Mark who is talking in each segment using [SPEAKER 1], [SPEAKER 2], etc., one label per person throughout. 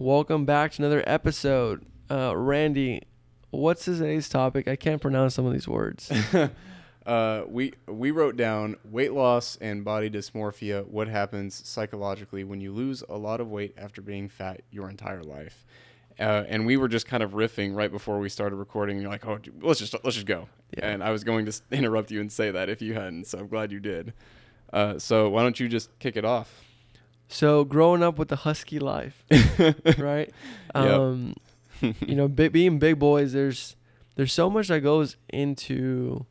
[SPEAKER 1] Welcome back to another episode. Uh, Randy, what's today's topic? I can't pronounce some of these words.
[SPEAKER 2] uh, we we wrote down weight loss and body dysmorphia. What happens psychologically when you lose a lot of weight after being fat your entire life? Uh, and we were just kind of riffing right before we started recording. And you're like, "Oh, let's just let's just go."
[SPEAKER 1] Yeah.
[SPEAKER 2] And I was going to interrupt you and say that if you hadn't, so I'm glad you did. Uh, so why don't you just kick it off?
[SPEAKER 1] So, growing up with the husky life, right? Um, you know, bi- being big boys, there's there's so much that goes into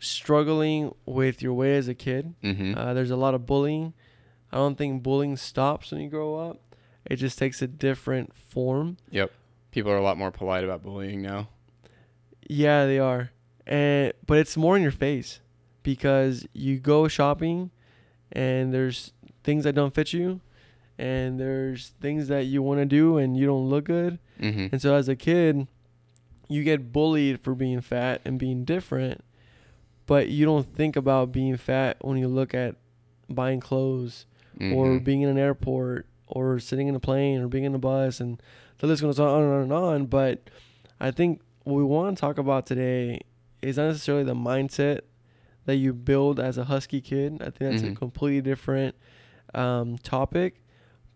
[SPEAKER 1] struggling with your weight as a kid.
[SPEAKER 2] mm-hmm.
[SPEAKER 1] Uh, there's a lot of bullying. I don't think bullying stops when you grow up. It just takes a different form.
[SPEAKER 2] yep. People are a lot more polite about bullying now.
[SPEAKER 1] Yeah, they are. And but it's more in your face because you go shopping and there's things that don't fit you and there's things that you want to do and you don't look good.
[SPEAKER 2] Mm-hmm.
[SPEAKER 1] And so as a kid, you get bullied for being fat and being different, but you don't think about being fat when you look at buying clothes or
[SPEAKER 2] Mm-hmm.
[SPEAKER 1] being in an airport or sitting in a plane or being in a bus and the list goes on and on and on. But I think what we want to talk about today is not necessarily the mindset that you build as a husky kid. I think that's a
[SPEAKER 2] Mhm.
[SPEAKER 1] completely different um, topic.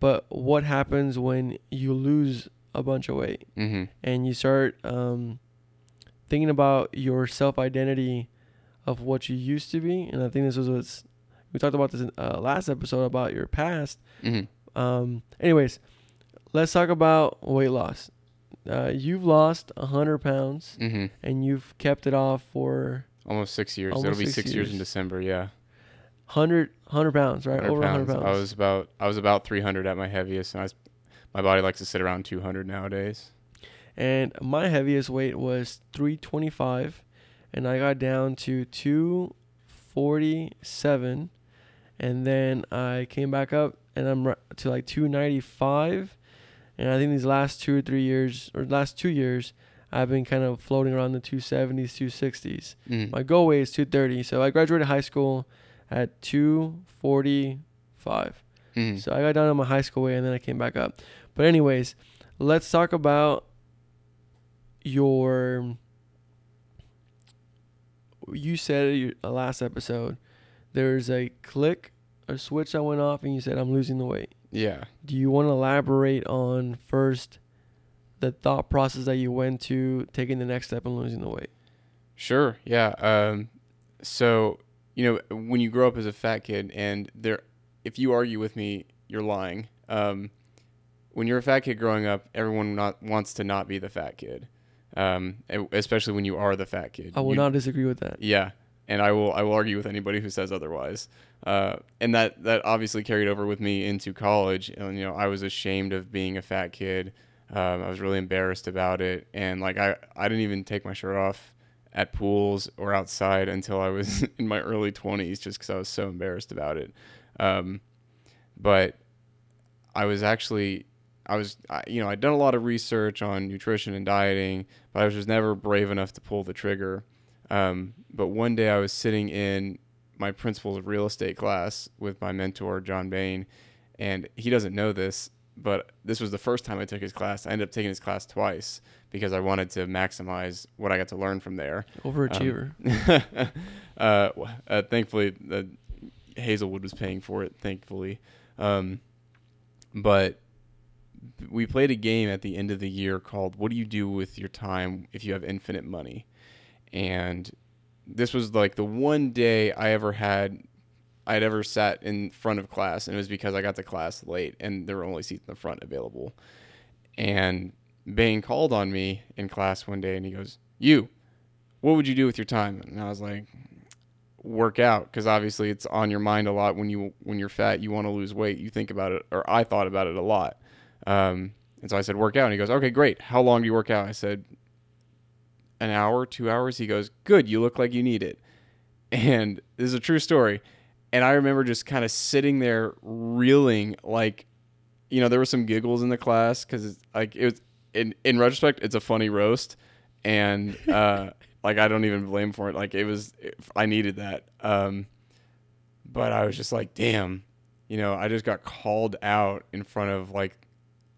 [SPEAKER 1] But what happens when you lose a bunch of weight
[SPEAKER 2] mm-hmm.
[SPEAKER 1] and you start um, thinking about your self identity of what you used to be? And I think this was what's we talked about this in uh, last episode about your past.
[SPEAKER 2] Mm-hmm.
[SPEAKER 1] Um, anyways, let's talk about weight loss. Uh, you've lost 100 pounds
[SPEAKER 2] Mm-hmm.
[SPEAKER 1] and you've kept it off for
[SPEAKER 2] Almost six years.
[SPEAKER 1] Almost
[SPEAKER 2] It'll be
[SPEAKER 1] six
[SPEAKER 2] six, years. in. December. Yeah.
[SPEAKER 1] 100, 100 pounds, right?
[SPEAKER 2] 100
[SPEAKER 1] Over 100
[SPEAKER 2] pounds.
[SPEAKER 1] pounds.
[SPEAKER 2] I was about I was about 300 at my heaviest, and I was, my body likes to sit around 200 nowadays.
[SPEAKER 1] and my heaviest weight was 325 and I got down to 247 and then I came back up and I'm to like 295 and I think these last 2 or 3 years or last 2 years I've been kind of floating around the 270s 260s
[SPEAKER 2] Mm.
[SPEAKER 1] my goal weight is 230 so I graduated high school at 245
[SPEAKER 2] Mhm.
[SPEAKER 1] so I got down on my high school weight and then I came back up. But anyways, let's talk about your. You said in your uh, last episode there's a click, a switch that went off, and you said I'm losing the weight.
[SPEAKER 2] Yeah.
[SPEAKER 1] Do you want to elaborate on first the thought process that you went to taking the next step and losing the weight?
[SPEAKER 2] Sure. Yeah. Um, so you know when you grow up as a fat kid, and there, if you argue with me, you're lying. Um, when you're a fat kid growing up, everyone not wants to not be the fat kid. Um, especially when you are the fat kid.
[SPEAKER 1] I will
[SPEAKER 2] You-
[SPEAKER 1] not disagree with that.
[SPEAKER 2] Yeah, and I will I will argue with anybody who says otherwise. Uh, and that that obviously carried over with me into college. And you know, I was ashamed of being a fat kid. Um, I was really embarrassed about it, and like I I didn't even take my shirt off at pools or outside until I was in my early twenties, just because I was so embarrassed about it. Um, but I was actually I was I, you know I'd done a lot of research on nutrition and dieting, but I was just never brave enough to pull the trigger. Um, but one day I was sitting in my principles of real estate class with my mentor John Bain, and he doesn't know this, but this was the first time I took his class. I ended up taking his class twice because I wanted to maximize what I got to learn from there.
[SPEAKER 1] Overachiever.
[SPEAKER 2] uh, uh, thankfully, uh, Hazelwood was paying for it. Thankfully, um, but we played a game at the end of the year called "What do you do with your time if you have infinite money?" And this was like the one day I ever had I'd ever sat in front of class, and it was because I got to class late, and there were only seats in the front available. And Bain called on me in class one day, and he goes, "You, what would you do with your time?" And I was like, "Work out," because obviously it's on your mind a lot when you when you're fat, you want to lose weight, you think about it, or I thought about it a lot. Um, and so I said, "Work out," and he goes, "Okay, great. How long do you work out?" I said, "An hour, two hours." He goes, "Good. You look like you need it." And this is a true story. And I remember just kind of sitting there reeling, like, you know, there were some giggles in the class because like it was in in retrospect, it's a funny roast, and uh, like I don't even blame for it. Like it was, I needed that. Um, but I was just like, damn, you know, I just got called out in front of like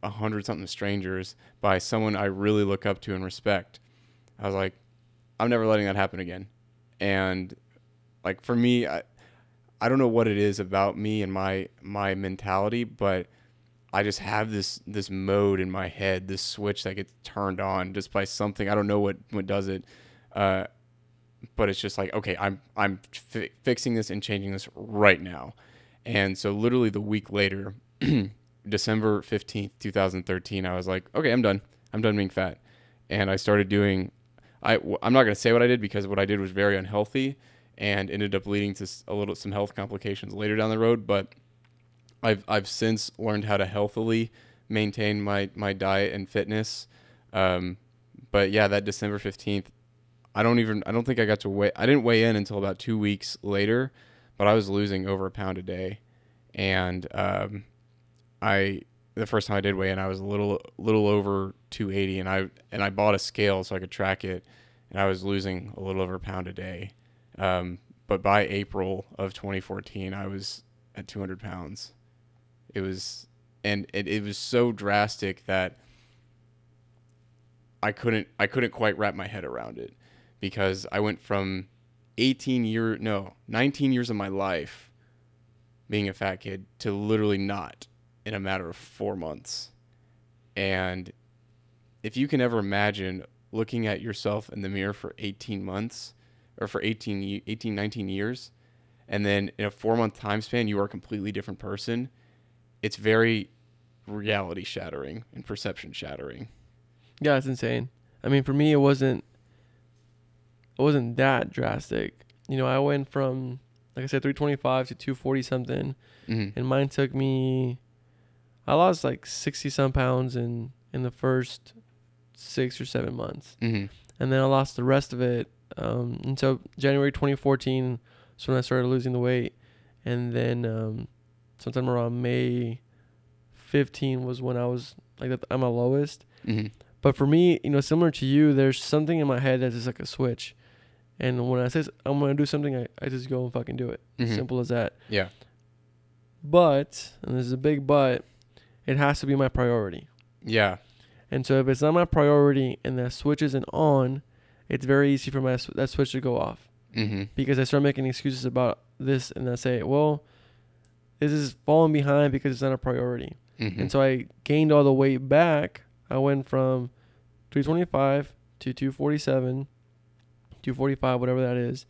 [SPEAKER 2] a hundred something strangers by someone I really look up to and respect. I was like, I'm never letting that happen again. And like for me, I, I don't know what it is about me and my my mentality, but I just have this this mode in my head, this switch that gets turned on just by something. I don't know what what does it, uh, but it's just like okay, I'm I'm fi- fixing this and changing this right now. And so literally the week later, December fifteenth, two thousand thirteen, I was like, okay, I'm done. I'm done being fat, and I started doing. I I'm not gonna say what I did because what I did was very unhealthy and ended up leading to a little some health complications later down the road, but I've I've since learned how to healthily maintain my my diet and fitness. Um, but yeah, that December fifteenth, I don't even I don't think I got to weigh. I didn't weigh in until about two weeks later, but I was losing over a pound a day, and um, I the first time I did weigh in, I was a little little over two eighty, and I and I bought a scale so I could track it, and I was losing a little over a pound a day. Um, but by April of 2014, I was at 200 pounds it was, and it, it was so drastic that I couldn't I couldn't quite wrap my head around it because I went from 18 year no 19 years of my life being a fat kid to literally not in a matter of four months. And if you can ever imagine looking at yourself in the mirror for 18 months or for 18, 18 19 years, and then in a four month time span, you are a completely different person it's very reality shattering and perception shattering.
[SPEAKER 1] Yeah, it's insane. I mean, for me, it wasn't. It wasn't that drastic. You know, I went from, like I said, 325 to 240 something, mm-hmm. and mine took me. I lost like 60 some pounds in in the first six or seven months, mm-hmm. and then I lost the rest of it. Um, and so January 2014 is when I started losing the weight, and then um, sometime around May 15 was when I was like at my lowest. Mm-hmm. But for me, you know, similar to you, there's something in my head that's just like a switch. And when I say I'm gonna do something, I, I just go and fucking do it. Mm-hmm. Simple as that.
[SPEAKER 2] Yeah.
[SPEAKER 1] But and this is a big but, it has to be my priority.
[SPEAKER 2] Yeah.
[SPEAKER 1] And so if it's not my priority and that switch isn't on, it's very easy for my that switch to go off. Mm-hmm. Because I start making excuses about this and I say, well, this is falling behind because it's not a priority. Mm-hmm. And so I gained all the weight back. I went from 325 to 247, 245, whatever that is.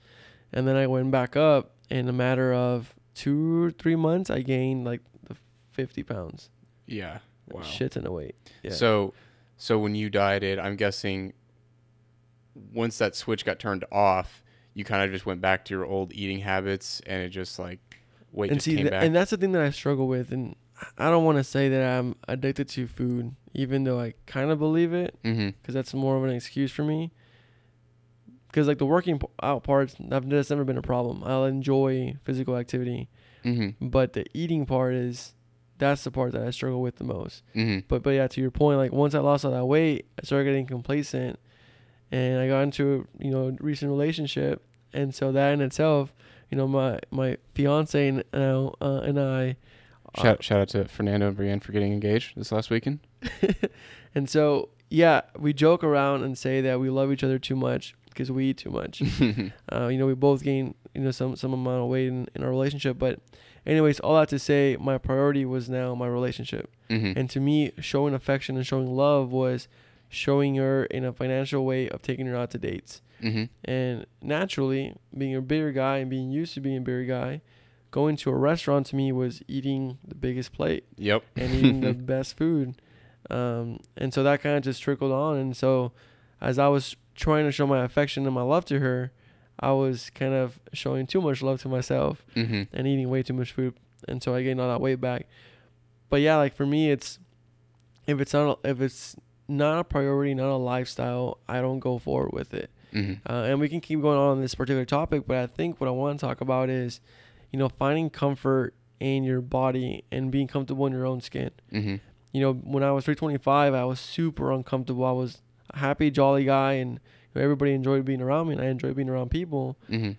[SPEAKER 1] And then I went back up in a matter of two or three months. I gained like the 50 pounds.
[SPEAKER 2] Yeah. Wow.
[SPEAKER 1] Shit's in a weight.
[SPEAKER 2] Yeah. So, so when you dieted, I'm guessing once that switch got turned off, you kind of just went back to your old eating habits and it just like wait
[SPEAKER 1] and see, th- and that's the thing that I struggle with, and I don't want to say that I'm addicted to food, even though I kind of believe it, because mm-hmm. that's more of an excuse for me. Because like the working out parts, have that's never been a problem. I'll enjoy physical activity, mm-hmm. but the eating part is that's the part that I struggle with the most. Mm-hmm. But but yeah, to your point, like once I lost all that weight, I started getting complacent, and I got into a you know recent relationship, and so that in itself you know, my my fiance and uh, uh, and I.
[SPEAKER 2] Uh, shout shout out to Fernando and Brienne for getting engaged this last weekend.
[SPEAKER 1] and so yeah, we joke around and say that we love each other too much because we eat too much. uh, you know, we both gain you know some some amount of weight in, in our relationship, but anyways, all that to say, my priority was now my relationship, mm-hmm. and to me, showing affection and showing love was showing her in a financial way of taking her out to dates. Mm-hmm. And naturally, being a bigger guy and being used to being a bigger guy, going to a restaurant to me was eating the biggest plate.
[SPEAKER 2] Yep.
[SPEAKER 1] And eating the best food. Um, and so that kind of just trickled on. And so as I was trying to show my affection and my love to her, I was kind of showing too much love to myself mm-hmm. and eating way too much food. And so I gained all that weight back. But yeah, like for me, it's if it's not if it's not a priority, not a lifestyle, I don't go forward with it. Mm-hmm. Uh, and we can keep going on this particular topic, but I think what I want to talk about is, you know, finding comfort in your body and being comfortable in your own skin. Mm-hmm. You know, when I was 325, I was super uncomfortable. I was a happy, jolly guy, and you know, everybody enjoyed being around me, and I enjoyed being around people. Mm-hmm.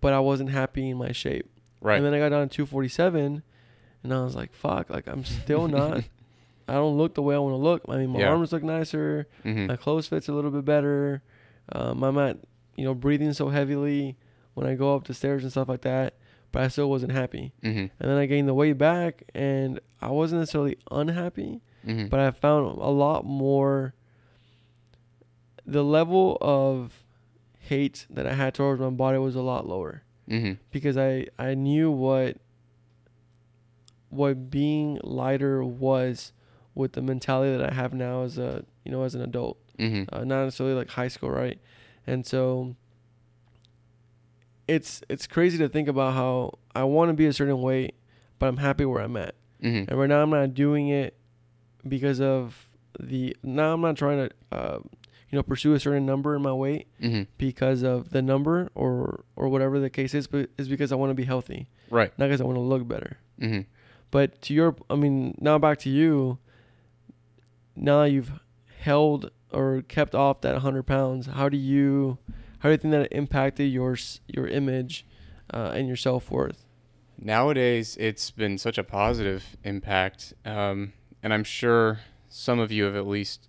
[SPEAKER 1] But I wasn't happy in my shape.
[SPEAKER 2] Right.
[SPEAKER 1] And then I got down to 247, and I was like, "Fuck!" Like I'm still not I don't look the way I want to look. I mean, my
[SPEAKER 2] Yeah.
[SPEAKER 1] arms look nicer.
[SPEAKER 2] hmm
[SPEAKER 1] My clothes fits a little bit better. Um, I'm not, you know, breathing so heavily when I go up the stairs and stuff like that. But I still wasn't happy.
[SPEAKER 2] hmm
[SPEAKER 1] And then I gained the weight back, and I wasn't necessarily unhappy,
[SPEAKER 2] hmm
[SPEAKER 1] but I found a lot more. The level of hate that I had towards my body was a lot lower
[SPEAKER 2] hmm
[SPEAKER 1] because I I knew what what being lighter was with the mentality that I have now as a you know as an adult
[SPEAKER 2] hmm
[SPEAKER 1] uh, not necessarily like high school, right? And so it's it's crazy to think about how I want to be a certain weight, but I'm happy where I'm at.
[SPEAKER 2] hmm
[SPEAKER 1] And right now I'm not doing it because of the now I'm not trying to uh, you know pursue a certain number in my weight
[SPEAKER 2] hmm
[SPEAKER 1] because of the number or or whatever the case is, but it's because I want to be healthy,
[SPEAKER 2] Right.
[SPEAKER 1] not because I want to look better.
[SPEAKER 2] hmm
[SPEAKER 1] But to your, I mean, now back to you. Now you've held or kept off that 100 pounds, how do you, how do you think that impacted your your image uh, and your self worth?
[SPEAKER 2] Nowadays, it's been such a positive impact, um, and I'm sure some of you have at least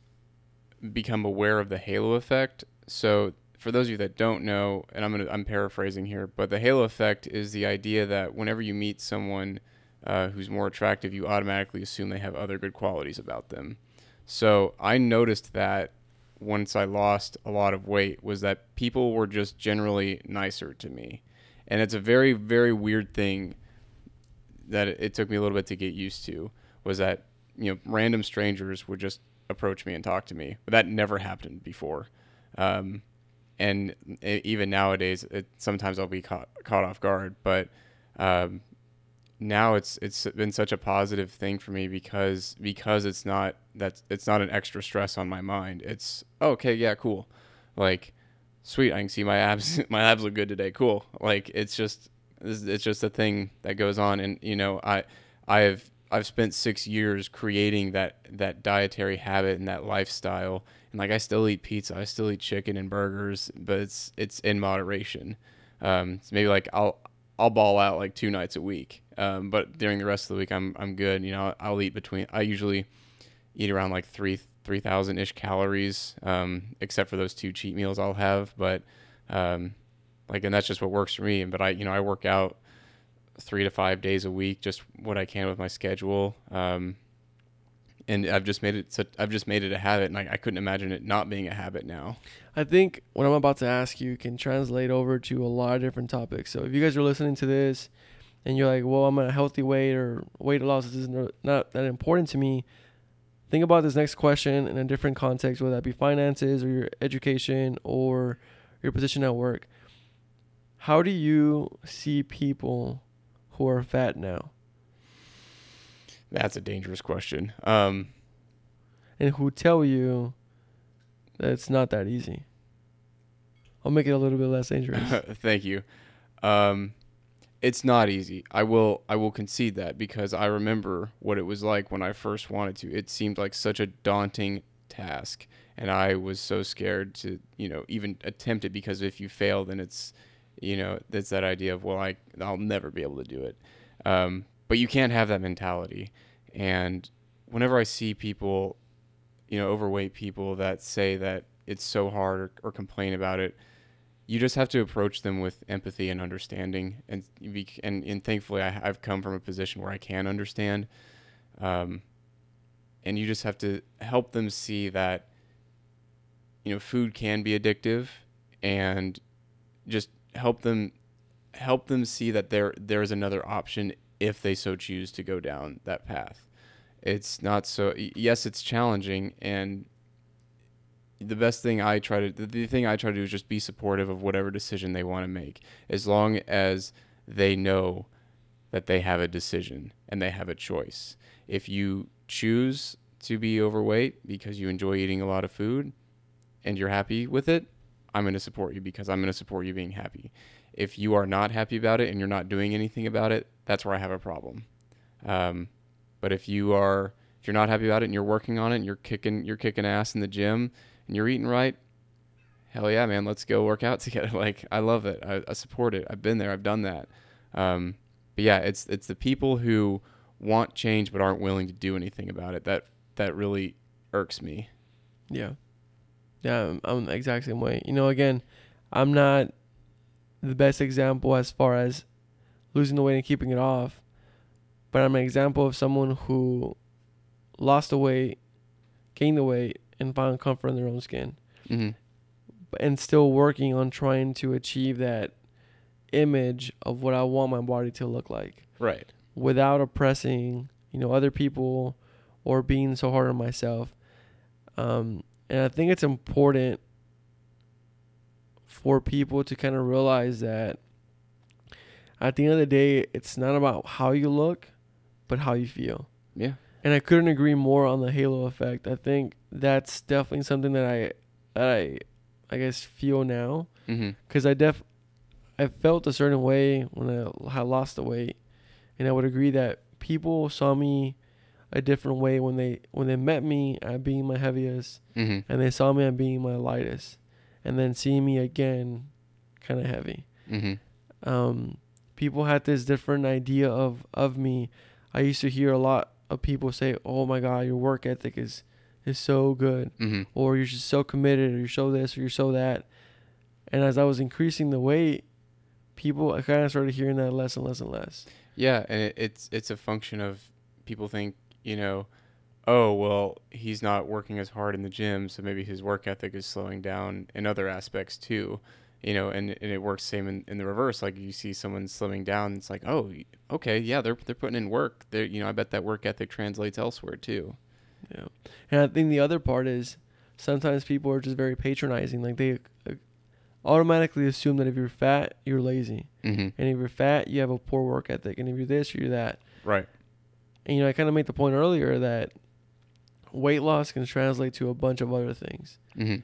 [SPEAKER 2] become aware of the halo effect. So, for those of you that don't know, and I'm gonna I'm paraphrasing here, but the halo effect is the idea that whenever you meet someone uh, who's more attractive, you automatically assume they have other good qualities about them. So I noticed that once I lost a lot of weight was that people were just generally nicer to me. And it's a very, very weird thing that it, took me a little bit to get used to was that, you know, random strangers would just approach me and talk to me. But that never happened before. Um, and even nowadays, it, sometimes I'll be caught, caught off guard. But um, now it's it's been such a positive thing for me because because it's not that's it's not an extra stress on my mind. It's oh, okay, yeah, cool. Like sweet, I can see my abs my abs look good today. Cool. Like it's just it's just a thing that goes on and you know, I I've I've spent 6 years creating that that dietary habit and that lifestyle and like I still eat pizza, I still eat chicken and burgers, but it's it's in moderation. Um, maybe like I'll I'll ball out like two nights a week. Um, but during the rest of the week, I'm I'm good. You know, I'll eat between. I usually eat around like three three thousand ish calories, um, except for those two cheat meals I'll have. But um, like, and that's just what works for me. But I, you know, I work out three to five days a week, just what I can with my schedule. Um, and I've just made it. I've just made it a habit, and I, I couldn't imagine it not being a habit now.
[SPEAKER 1] I think what I'm about to ask you can translate over to a lot of different topics. So if you guys are listening to this and you're like, well, I'm at a healthy weight or weight loss is not that important to me, think about this next question in a different context, whether that be finances or your education or your position at work. How do you see people who are fat now
[SPEAKER 2] That's a dangerous question. Um,
[SPEAKER 1] and who tell you that it's not that easy? I'll make it a little bit less dangerous.
[SPEAKER 2] Thank you. Um, it's not easy. I will I will concede that because I remember what it was like when I first wanted to. It seemed like such a daunting task and I was so scared to, you know, even attempt it because if you fail then it's you know, that's that idea of well I I'll never be able to do it. Um, but you can't have that mentality. And whenever I see people, you know, overweight people that say that it's so hard or, or complain about it, you just have to approach them with empathy and understanding. And and, and thankfully, I, I've come from a position where I can understand. Um, and you just have to help them see that, you know, food can be addictive, and just help them help them see that there there is another option if they so choose to go down that path. It's not so yes, it's challenging and the best thing I try to the, thing I try to do is just be supportive of whatever decision they want to make as long as they know that they have a decision and they have a choice. If you choose to be overweight because you enjoy eating a lot of food and you're happy with it, I'm going to support you because I'm going to support you being happy. If you are not happy about it and you're not doing anything about it, that's where I have a problem. Um, but if you are if you're not happy about it and you're working on it and you're kicking you're kicking ass in the gym and you're eating right, hell yeah, man, let's go work out together. Like I love it. I, I support it. I've been there. I've done that. Um, but yeah, it's it's the people who want change but aren't willing to do anything about it that that really irks me.
[SPEAKER 1] Yeah. Yeah, I'm, I'm the exact same way. You know, again, I'm not the best example as far as losing the weight and keeping it off, but I'm an example of someone who lost the weight, gained the weight, and found comfort in their own skin,
[SPEAKER 2] Mm-hmm.
[SPEAKER 1] and still working on trying to achieve that image of what I want my body to look like
[SPEAKER 2] Right.
[SPEAKER 1] without oppressing, you know, other people or being so hard on myself. Um, and I think it's important for people to kind of realize that at the end of the day, it's not about how you look, but how you feel.
[SPEAKER 2] Yeah.
[SPEAKER 1] And I couldn't agree more on the halo effect. I think that's definitely something that I that I I guess feel now
[SPEAKER 2] Mm-hmm.
[SPEAKER 1] because I def I felt a certain way when I had lost the weight, and I would agree that people saw me a different way when they when they met me at being my heaviest,
[SPEAKER 2] Mm-hmm.
[SPEAKER 1] and they saw me at being my lightest, and then seeing me again, kind of heavy.
[SPEAKER 2] Mm-hmm.
[SPEAKER 1] Um, people had this different idea of of me. I used to hear a lot of people say, "Oh my God, your work ethic is is so good."
[SPEAKER 2] Mm-hmm.
[SPEAKER 1] or you're just so committed or you're so this or you're so that and as i was increasing the weight people i kind of started hearing that less and less and less
[SPEAKER 2] Yeah, and it, it's it's a function of people think you know, oh well, he's not working as hard in the gym, so maybe his work ethic is slowing down in other aspects too, you know, and, and it works same in, in the reverse. Like you see someone slimming down, it's like, oh, okay, yeah, they're they're putting in work. They you know, I bet that work ethic translates elsewhere too.
[SPEAKER 1] yeah and i think the other part is sometimes people are just very patronizing like they uh, automatically assume that if you're fat you're lazy
[SPEAKER 2] Mm-hmm.
[SPEAKER 1] and if you're fat you have a poor work ethic and if you're this you're that
[SPEAKER 2] Right.
[SPEAKER 1] and you know i kind of made the point earlier that weight loss can translate to a bunch of other things
[SPEAKER 2] Mm-hmm.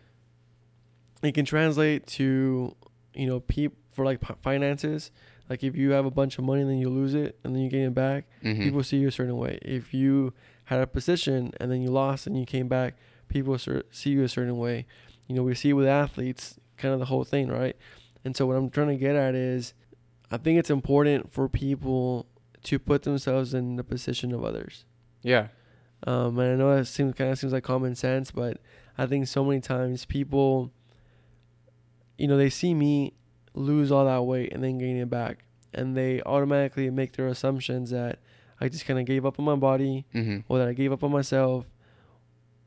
[SPEAKER 1] It can translate to you know peop for like p- finances. Like if you have a bunch of money and then you lose it and then you gain it back
[SPEAKER 2] Mm-hmm.
[SPEAKER 1] people see you a certain way. If you had a position and then you lost and you came back people see you a certain way. You know we see it with athletes kind of the whole thing right? And so what i'm trying to get at is i think it's important for people to put themselves in the position of others.
[SPEAKER 2] Yeah.
[SPEAKER 1] um, and I know that seems kind of seems like common sense, but I think so many times people, you know, they see me lose all that weight and then gain it back, and they automatically make their assumptions that I just kind of gave up on my body
[SPEAKER 2] Mm-hmm.
[SPEAKER 1] or that I gave up on myself,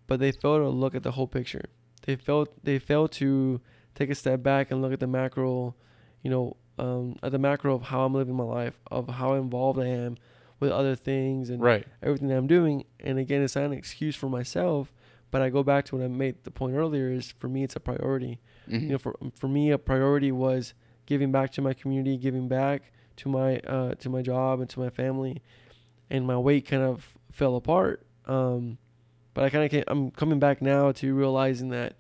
[SPEAKER 1] but they fail to look at the whole picture. They fail they fail to take a step back and look at the macro, you know, um, at the macro of how I'm living my life, of how involved I am with other things and
[SPEAKER 2] Right.
[SPEAKER 1] everything that I'm doing. And again, it's not an excuse for myself, but I go back to what I made the point earlier is for me, it's a priority.
[SPEAKER 2] Mm-hmm.
[SPEAKER 1] You know, for, for me, a priority was giving back to my community, giving back to my, uh, to my job and to my family. And my weight kind of fell apart. Um, but I kind of I'm coming back now to realizing that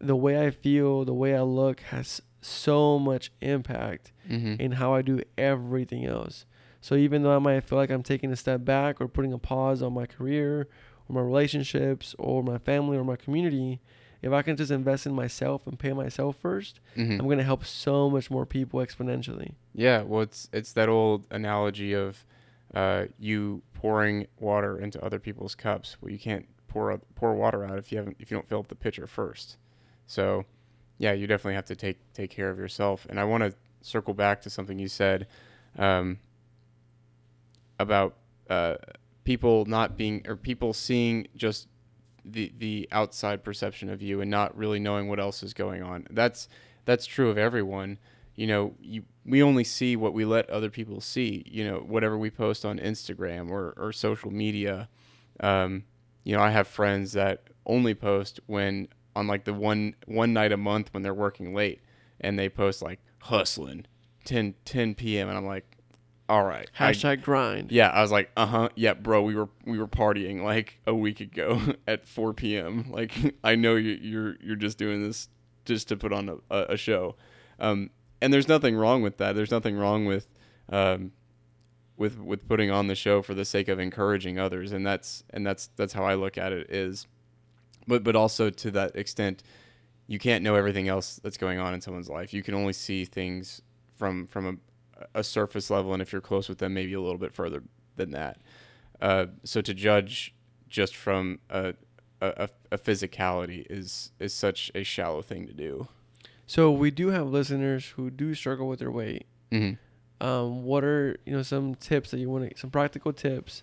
[SPEAKER 1] the way I feel, the way I look has so much impact
[SPEAKER 2] mm-hmm.
[SPEAKER 1] in how I do everything else. So even though I might feel like I'm taking a step back or putting a pause on my career or my relationships or my family or my community, if I can just invest in myself and pay myself 1st
[SPEAKER 2] Mm-hmm.
[SPEAKER 1] I'm going to help so much more people exponentially.
[SPEAKER 2] Yeah, well, it's it's that old analogy of uh, you pouring water into other people's cups. Well, you can't pour pour water out if you haven't if you don't fill up the pitcher first. So, yeah, you definitely have to take take care of yourself. And I want to circle back to something you said um, about uh, people not being or people seeing just the the outside perception of you and not really knowing what else is going on. That's that's true of everyone you know, you, we only see what we let other people see, you know, whatever we post on Instagram or, or social media. Um, you know, I have friends that only post when on like the one, one night a month when they're working late and they post like hustling 10, 10 PM. And I'm like, all right. I-
[SPEAKER 1] Hashtag grind.
[SPEAKER 2] yeah, I was like, uh huh, yeah, bro. We were we were partying like a week ago at 4 p.m. Like, I know you, you're you're just doing this just to put on a, a, a show, um, and there's nothing wrong with that. There's nothing wrong with, um, with with putting on the show for the sake of encouraging others, and that's and that's that's how I look at it. Is, but but also to that extent, you can't know everything else that's going on in someone's life. You can only see things from from a, surface level, and if you're close with them, maybe a little bit further than that. Uh, so to judge just from a a, a physicality is is such a shallow thing to do.
[SPEAKER 1] So we do have listeners who do struggle with their weight.
[SPEAKER 2] Mm-hmm.
[SPEAKER 1] Um, what are you know some tips that you want to some practical tips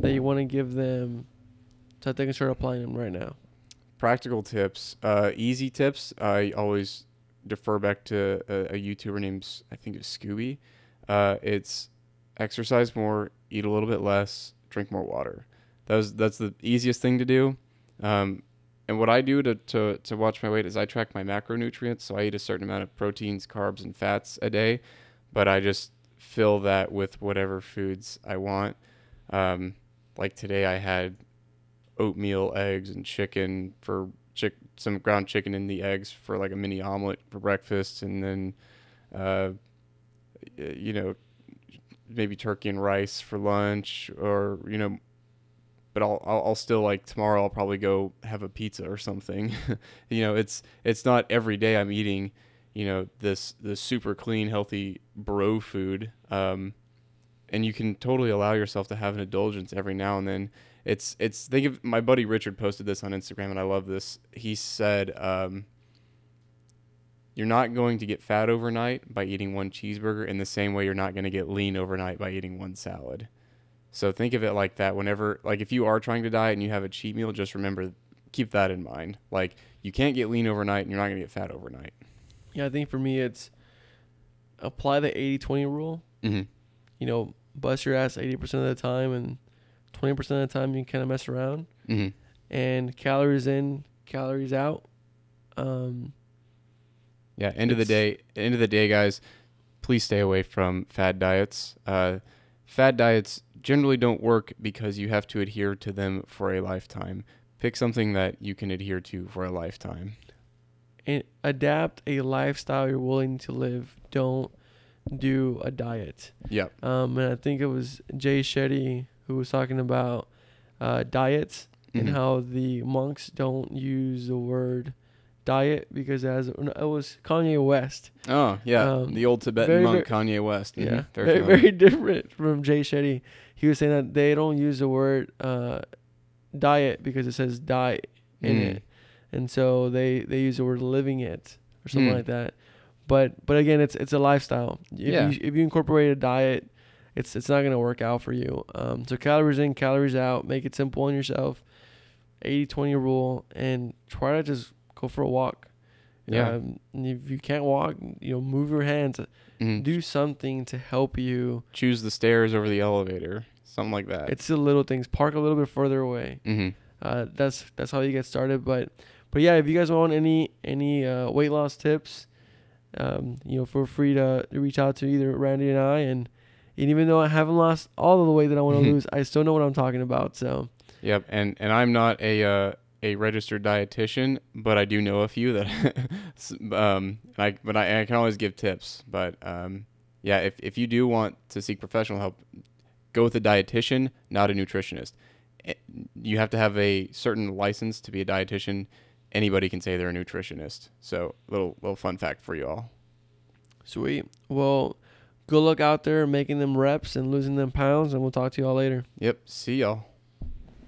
[SPEAKER 1] that you want to give them so that they can start applying them right now?
[SPEAKER 2] Practical tips, uh, easy tips. I always defer back to a, a YouTuber named I think it's Scooby. Uh, it's exercise more, eat a little bit less, drink more water. That was that's the easiest thing to do. Um, and what I do to, to, to watch my weight is I track my macronutrients. So I eat a certain amount of proteins, carbs, and fats a day, but I just fill that with whatever foods I want. Um, like today, I had oatmeal, eggs, and chicken for chick some ground chicken in the eggs for like a mini omelet for breakfast, and then, uh, you know, maybe turkey and rice for lunch, or you know, but I'll, I'll I'll still like tomorrow I'll probably go have a pizza or something. you know, it's it's not every day I'm eating, you know, this this super clean, healthy bro food. Um, and you can totally allow yourself to have an indulgence every now and then. It's it's think of my buddy Richard posted this on Instagram and I love this. He said, um, you're not going to get fat overnight by eating one cheeseburger in the same way you're not going to get lean overnight by eating one salad. So think of it like that. Whenever, like, if you are trying to diet and you have a cheat meal, just remember, keep that in mind. Like, you can't get lean overnight and you're not going to get fat overnight.
[SPEAKER 1] Yeah, I think for me it's apply the 80-20 rule.
[SPEAKER 2] Mm-hmm.
[SPEAKER 1] You know, bust your ass 80% of the time and 20% of the time you can kind of mess around.
[SPEAKER 2] Mm-hmm.
[SPEAKER 1] And calories in, calories out. Um,
[SPEAKER 2] Yeah. End of the day, end of the day, guys, please stay away from fad diets. Uh, fad diets generally don't work because you have to adhere to them for a lifetime. Pick something that you can adhere to for a lifetime.
[SPEAKER 1] and adapt a lifestyle you're willing to live. Don't do a diet.
[SPEAKER 2] Yep.
[SPEAKER 1] Um, and I think it was Jay Shetty who was talking about uh, diets and
[SPEAKER 2] Mhm.
[SPEAKER 1] how the monks don't use the word diet because as it was Kanye West.
[SPEAKER 2] Oh yeah,
[SPEAKER 1] Um,
[SPEAKER 2] the old Tibetan
[SPEAKER 1] very,
[SPEAKER 2] monk Kanye West. Mhm.
[SPEAKER 1] Yeah,
[SPEAKER 2] Very
[SPEAKER 1] very, very different from Jay Shetty. He was saying that they don't use the word uh, diet because it says die in
[SPEAKER 2] Mm.
[SPEAKER 1] it, and so they they use the word living it or something
[SPEAKER 2] Mm.
[SPEAKER 1] like that. But but again, it's it's a lifestyle. If
[SPEAKER 2] Yeah.
[SPEAKER 1] you if you incorporate a diet, it's it's not gonna work out for you. Um, so calories in, calories out. Make it simple on yourself. 80-20 rule, and try to just go for a walk.
[SPEAKER 2] Yeah.
[SPEAKER 1] Um, if you can't walk, you know, move your hands
[SPEAKER 2] Mhm.
[SPEAKER 1] do something to help you.
[SPEAKER 2] Choose the stairs over the elevator, something like that.
[SPEAKER 1] It's the little things. Park a little bit further away.
[SPEAKER 2] mm-hmm.
[SPEAKER 1] Uh, that's that's how you get started. But but yeah, if you guys want any any uh, weight loss tips, um, you know, feel free to reach out to either Randy and I. And, and even though I haven't lost all of the weight that I want to lose, I still know what I'm talking about. So
[SPEAKER 2] Yep, and and I'm not a uh, a registered dietitian, but I do know a few that, um, and I but I, I can always give tips. But um, yeah, if if you do want to seek professional help, go with a dietitian, not a nutritionist. Eh, You have to have a certain license to be a dietitian. Anybody can say they're a nutritionist. So little little fun fact for you all.
[SPEAKER 1] sweet. Well, good luck out there making them reps and losing them pounds. And we'll talk to you all later.
[SPEAKER 2] Yep. See y'all.